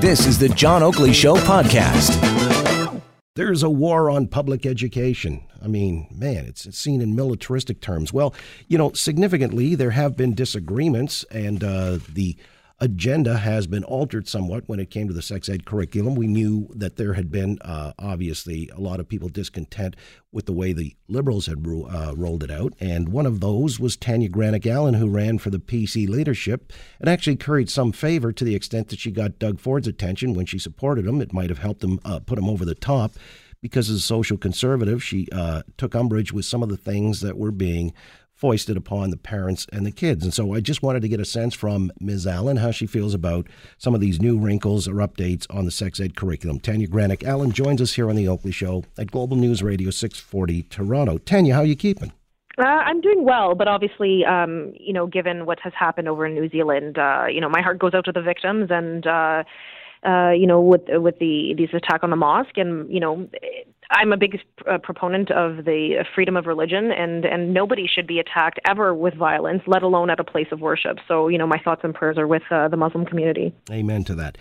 This is the John Oakley Show podcast. There's a war on public education. I mean, man, it's, seen in militaristic terms. Well, you know, significantly, there have been disagreements, and uh, the agenda has been altered somewhat when it came to the sex ed curriculum. We knew that there had been uh, obviously a lot of people discontent with the way the liberals had ro- uh, rolled it out, and one of those was Tanya Granic Allen, who ran for the PC leadership and actually curried some favor to the extent that she got Doug Ford's attention when she supported him. It might have helped him uh, put him over the top. Because as a social conservative, she uh, took umbrage with some of the things that were being foisted upon the parents and the kids. And so I just wanted to get a sense from Ms. Allen how she feels about some of these new wrinkles or updates on the sex ed curriculum. Tanya Granic Allen joins us here on the Oakley Show at Global News Radio 640 Toronto. Tanya, how are you keeping? Uh, I'm doing well, but obviously, um, you know, given what has happened over in New Zealand, uh, you know, my heart goes out to the victims, and uh, uh, you know, with with the these attack on the mosque, and you know, I'm a big uh, proponent of the freedom of religion, and and nobody should be attacked ever with violence, let alone at a place of worship. So, you know, my thoughts and prayers are with uh, the Muslim community. Amen to that.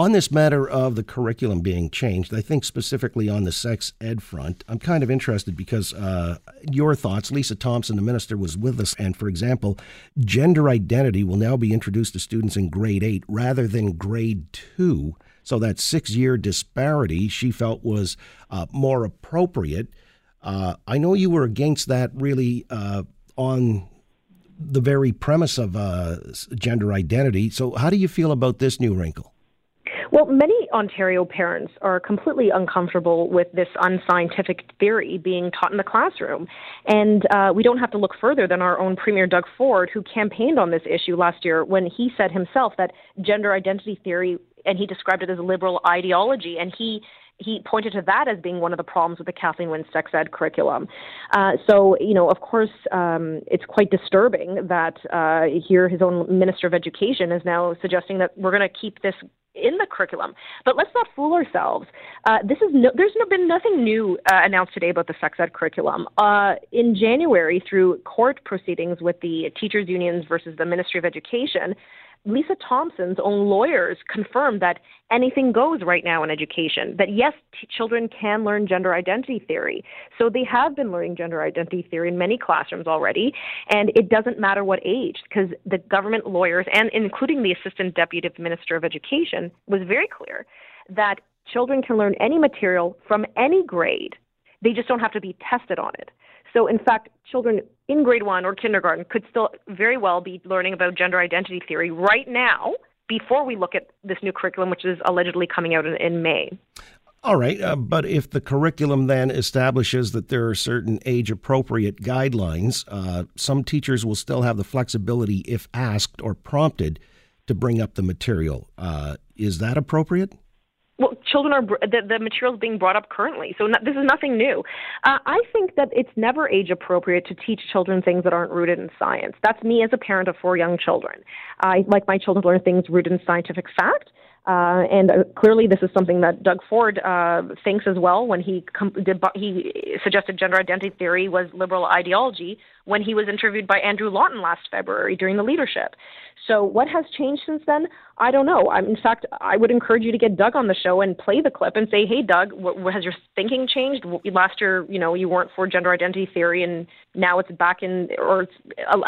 On this matter of the curriculum being changed, I think specifically on the sex ed front, I'm kind of interested because uh, your thoughts, Lisa Thompson, the minister, was with us. And for example, gender identity will now be introduced to students in grade eight rather than grade two. So that six year disparity she felt was uh, more appropriate. Uh, I know you were against that really uh, on the very premise of uh, gender identity. So, how do you feel about this new wrinkle? Well, many Ontario parents are completely uncomfortable with this unscientific theory being taught in the classroom. And uh, we don't have to look further than our own Premier Doug Ford, who campaigned on this issue last year when he said himself that gender identity theory, and he described it as liberal ideology, and he he pointed to that as being one of the problems with the Kathleen Wynne sex ed curriculum. Uh, so, you know, of course, um, it's quite disturbing that uh, here his own Minister of Education is now suggesting that we're going to keep this in the curriculum. But let's not fool ourselves. Uh, this is no, there's no, been nothing new uh, announced today about the sex ed curriculum. Uh, in January, through court proceedings with the teachers' unions versus the Ministry of Education, Lisa Thompson's own lawyers confirmed that anything goes right now in education, that yes, t- children can learn gender identity theory. So they have been learning gender identity theory in many classrooms already, and it doesn't matter what age, because the government lawyers, and including the Assistant Deputy Minister of Education, was very clear that children can learn any material from any grade. They just don't have to be tested on it. So, in fact, children in grade one or kindergarten could still very well be learning about gender identity theory right now before we look at this new curriculum, which is allegedly coming out in, in May. All right, uh, but if the curriculum then establishes that there are certain age appropriate guidelines, uh, some teachers will still have the flexibility, if asked or prompted, to bring up the material. Uh, is that appropriate? Well, children are the, the material being brought up currently, so this is nothing new. Uh, I think that it's never age appropriate to teach children things that aren't rooted in science. That's me as a parent of four young children. I like my children to learn things rooted in scientific fact. Uh, and uh, clearly, this is something that Doug Ford uh, thinks as well when he com- did, he suggested gender identity theory was liberal ideology when he was interviewed by Andrew Lawton last February during the leadership. So, what has changed since then? I don't know. I'm, in fact, I would encourage you to get Doug on the show and play the clip and say, "Hey, Doug, what, what, has your thinking changed? Last year, you know, you weren't for gender identity theory, and now it's back in, or it's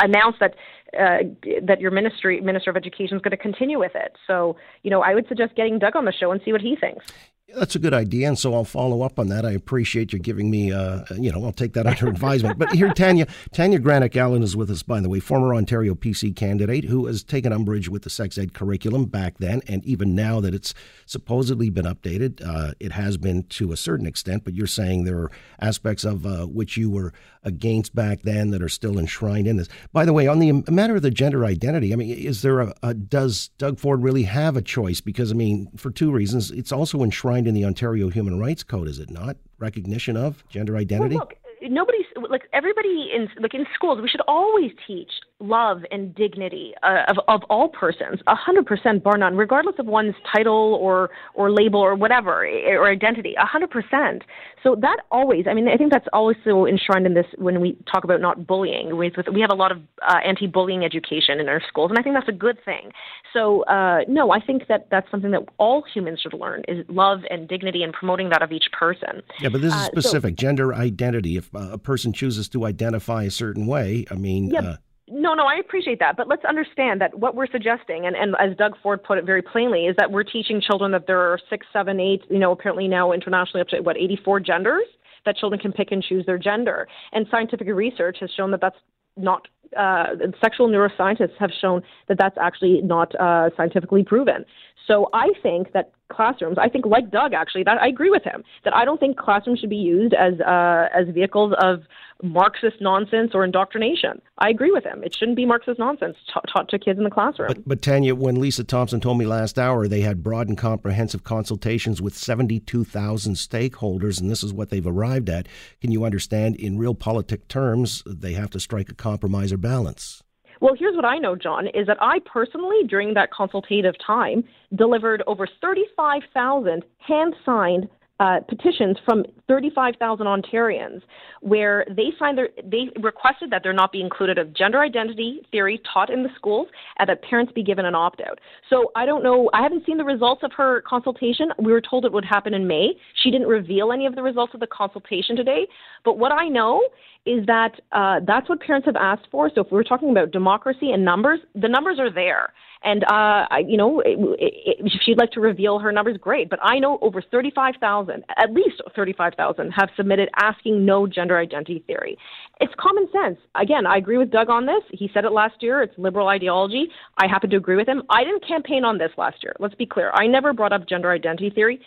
announced that uh, that your ministry, Minister of Education, is going to continue with it." So, you know, I would suggest getting Doug on the show and see what he thinks. That's a good idea, and so I'll follow up on that. I appreciate you giving me, uh, you know, I'll take that under advisement. But here, Tanya, Tanya Granic Allen is with us, by the way, former Ontario PC candidate who has taken umbrage with the sex ed curriculum back then, and even now that it's supposedly been updated, uh, it has been to a certain extent. But you're saying there are aspects of uh, which you were against back then that are still enshrined in this. By the way, on the matter of the gender identity, I mean, is there a, a does Doug Ford really have a choice? Because I mean, for two reasons, it's also enshrined in the Ontario Human Rights Code, is it not? Recognition of gender identity? Well, look, nobody's like everybody in like in schools we should always teach love and dignity uh, of of all persons a hundred percent bar none regardless of one's title or or label or whatever or identity a hundred percent so that always i mean i think that's also enshrined in this when we talk about not bullying we we have a lot of uh, anti-bullying education in our schools and i think that's a good thing so uh, no i think that that's something that all humans should learn is love and dignity and promoting that of each person yeah but this is specific uh, so, gender identity if a person chooses to identify a certain way, I mean. Yeah. No, no, I appreciate that. But let's understand that what we're suggesting, and, and as Doug Ford put it very plainly, is that we're teaching children that there are six, seven, eight, you know, apparently now internationally up to what, 84 genders, that children can pick and choose their gender. And scientific research has shown that that's not uh, sexual neuroscientists have shown that that's actually not uh, scientifically proven. So I think that classrooms, I think like Doug actually, that I agree with him that I don't think classrooms should be used as uh, as vehicles of Marxist nonsense or indoctrination. I agree with him. It shouldn't be Marxist nonsense ta- taught to kids in the classroom. But, but Tanya, when Lisa Thompson told me last hour they had broad and comprehensive consultations with 72,000 stakeholders, and this is what they've arrived at, can you understand in realpolitik terms they have to strike a compromise or balance? Well, here's what I know, John, is that I personally, during that consultative time, delivered over 35,000 hand signed uh, petitions from 35,000 Ontarians where they signed their, they requested that there not be included a gender identity theory taught in the schools and that parents be given an opt out. So I don't know, I haven't seen the results of her consultation. We were told it would happen in May. She didn't reveal any of the results of the consultation today. But what I know is that uh, that's what parents have asked for. So if we're talking about democracy and numbers, the numbers are there. And, uh, you know, it, it, if she'd like to reveal her numbers, great. But I know over 35,000, at least 35,000, have submitted asking no gender identity theory. It's common sense. Again, I agree with Doug on this. He said it last year. It's liberal ideology. I happen to agree with him. I didn't campaign on this last year. Let's be clear. I never brought up gender identity theory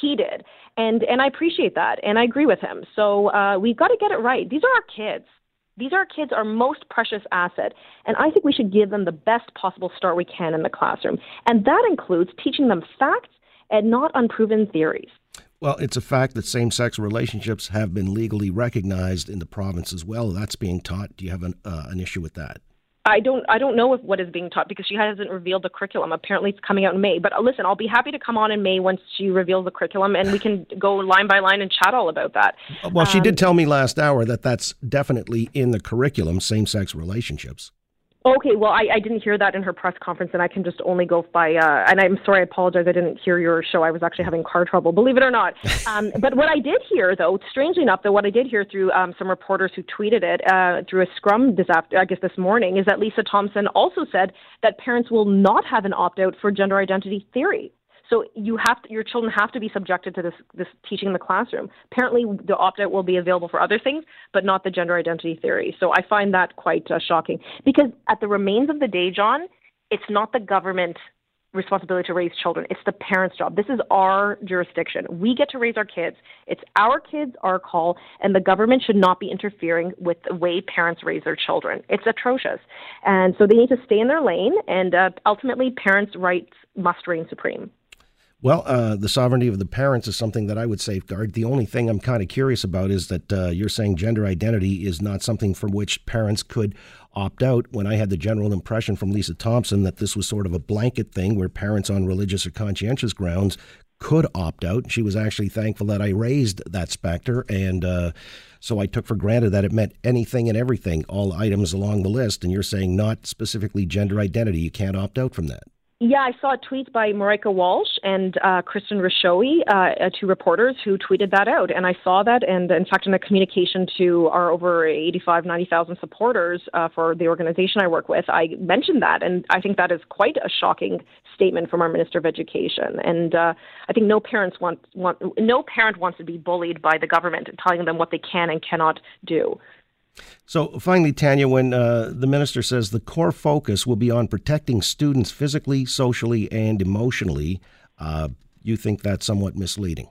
he did, and and I appreciate that, and I agree with him. So uh, we've got to get it right. These are our kids. These are kids, our most precious asset, and I think we should give them the best possible start we can in the classroom. And that includes teaching them facts and not unproven theories. Well, it's a fact that same sex relationships have been legally recognized in the province as well. That's being taught. Do you have an, uh, an issue with that? I don't I don't know if what is being taught because she hasn't revealed the curriculum. Apparently, it's coming out in May. But uh, listen, I'll be happy to come on in May once she reveals the curriculum, and we can go line by line and chat all about that. Well, um, she did um, tell me last hour that that's definitely in the curriculum, same sex relationships. Okay, well, I, I didn't hear that in her press conference, and I can just only go by. Uh, and I'm sorry, I apologize. I didn't hear your show. I was actually having car trouble, believe it or not. Um, but what I did hear, though, strangely enough, though, what I did hear through um, some reporters who tweeted it uh, through a scrum this after, I guess this morning, is that Lisa Thompson also said that parents will not have an opt out for gender identity theory. So you have to, your children have to be subjected to this this teaching in the classroom. Apparently, the opt out will be available for other things, but not the gender identity theory. So I find that quite uh, shocking because at the remains of the day, John, it's not the government responsibility to raise children. It's the parents' job. This is our jurisdiction. We get to raise our kids. It's our kids, our call, and the government should not be interfering with the way parents raise their children. It's atrocious. And so they need to stay in their lane, and uh, ultimately, parents' rights must reign supreme. Well, uh, the sovereignty of the parents is something that I would safeguard. The only thing I'm kind of curious about is that uh, you're saying gender identity is not something from which parents could opt out. When I had the general impression from Lisa Thompson that this was sort of a blanket thing where parents on religious or conscientious grounds could opt out. She was actually thankful that I raised that specter. And uh, so I took for granted that it meant anything and everything, all items along the list. And you're saying not specifically gender identity. You can't opt out from that. Yeah, I saw a tweet by Marieke Walsh and uh, Kristin Rushowy, uh, two reporters who tweeted that out. And I saw that. And in fact, in a communication to our over 85, 90,000 supporters uh, for the organization I work with, I mentioned that. And I think that is quite a shocking statement from our Minister of Education. And uh, I think no parents want, want, no parent wants to be bullied by the government telling them what they can and cannot do. So finally, Tanya, when uh, the minister says the core focus will be on protecting students physically, socially, and emotionally, uh, you think that's somewhat misleading?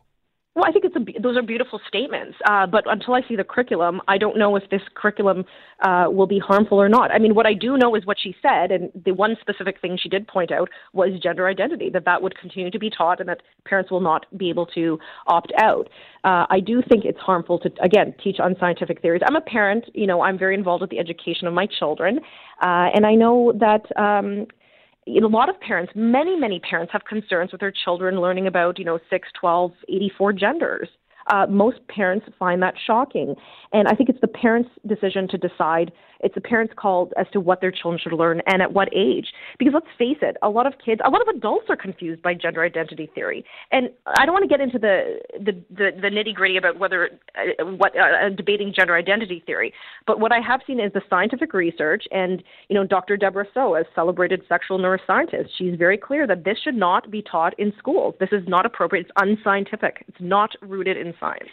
It's a, those are beautiful statements. Uh, but until I see the curriculum, I don't know if this curriculum uh, will be harmful or not. I mean, what I do know is what she said, and the one specific thing she did point out was gender identity, that that would continue to be taught and that parents will not be able to opt out. Uh, I do think it's harmful to, again, teach unscientific theories. I'm a parent, you know, I'm very involved with the education of my children, uh, and I know that. Um, a lot of parents, many, many parents have concerns with their children learning about, you know, 6, 12, 84 genders. Uh, most parents find that shocking. And I think it's the parents' decision to decide it's a parent's call as to what their children should learn and at what age. Because let's face it, a lot of kids, a lot of adults are confused by gender identity theory. And I don't want to get into the the, the, the nitty gritty about whether uh, what uh, debating gender identity theory. But what I have seen is the scientific research, and you know, Dr. Debra Soh, a celebrated sexual neuroscientist, she's very clear that this should not be taught in schools. This is not appropriate. It's unscientific. It's not rooted in science.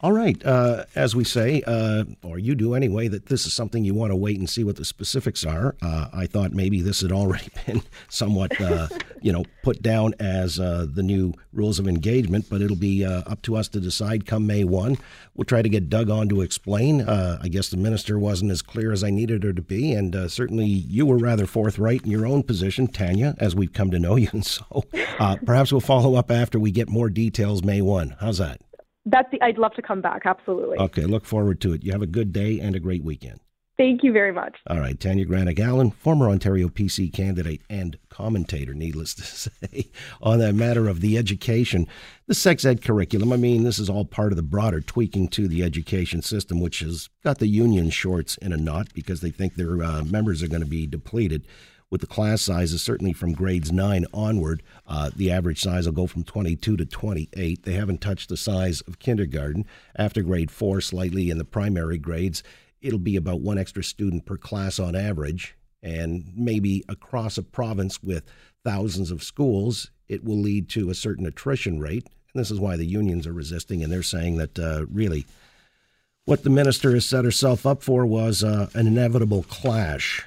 All right. Uh, as we say, uh, or you do anyway, that this is something you want to wait and see what the specifics are. Uh, I thought maybe this had already been somewhat, uh, you know, put down as uh, the new rules of engagement, but it'll be uh, up to us to decide come May 1. We'll try to get Doug on to explain. I guess the minister wasn't as clear as I needed her to be, and certainly you were rather forthright in your own position, Tanya, as we've come to know you. And so perhaps we'll follow up after we get more details May 1. How's that? That's the, I'd love to come back. Absolutely. Okay. Look forward to it. You have a good day and a great weekend. Thank you very much. All right. Tanya Granic Allen, former Ontario PC candidate and commentator, needless to say, on that matter of the education, the sex ed curriculum. I mean, this is all part of the broader tweaking to the education system, which has got the union shorts in a knot because they think their uh, members are going to be depleted with the class sizes, certainly from grades 9 onward, uh, the average size will go from 22 to 28. They haven't touched the size of kindergarten. After grade 4, slightly in the primary grades, it'll be about one extra student per class on average. And maybe across a province with thousands of schools, it will lead to a certain attrition rate. And this is why the unions are resisting, and they're saying that uh, really what the minister has set herself up for was uh, an inevitable clash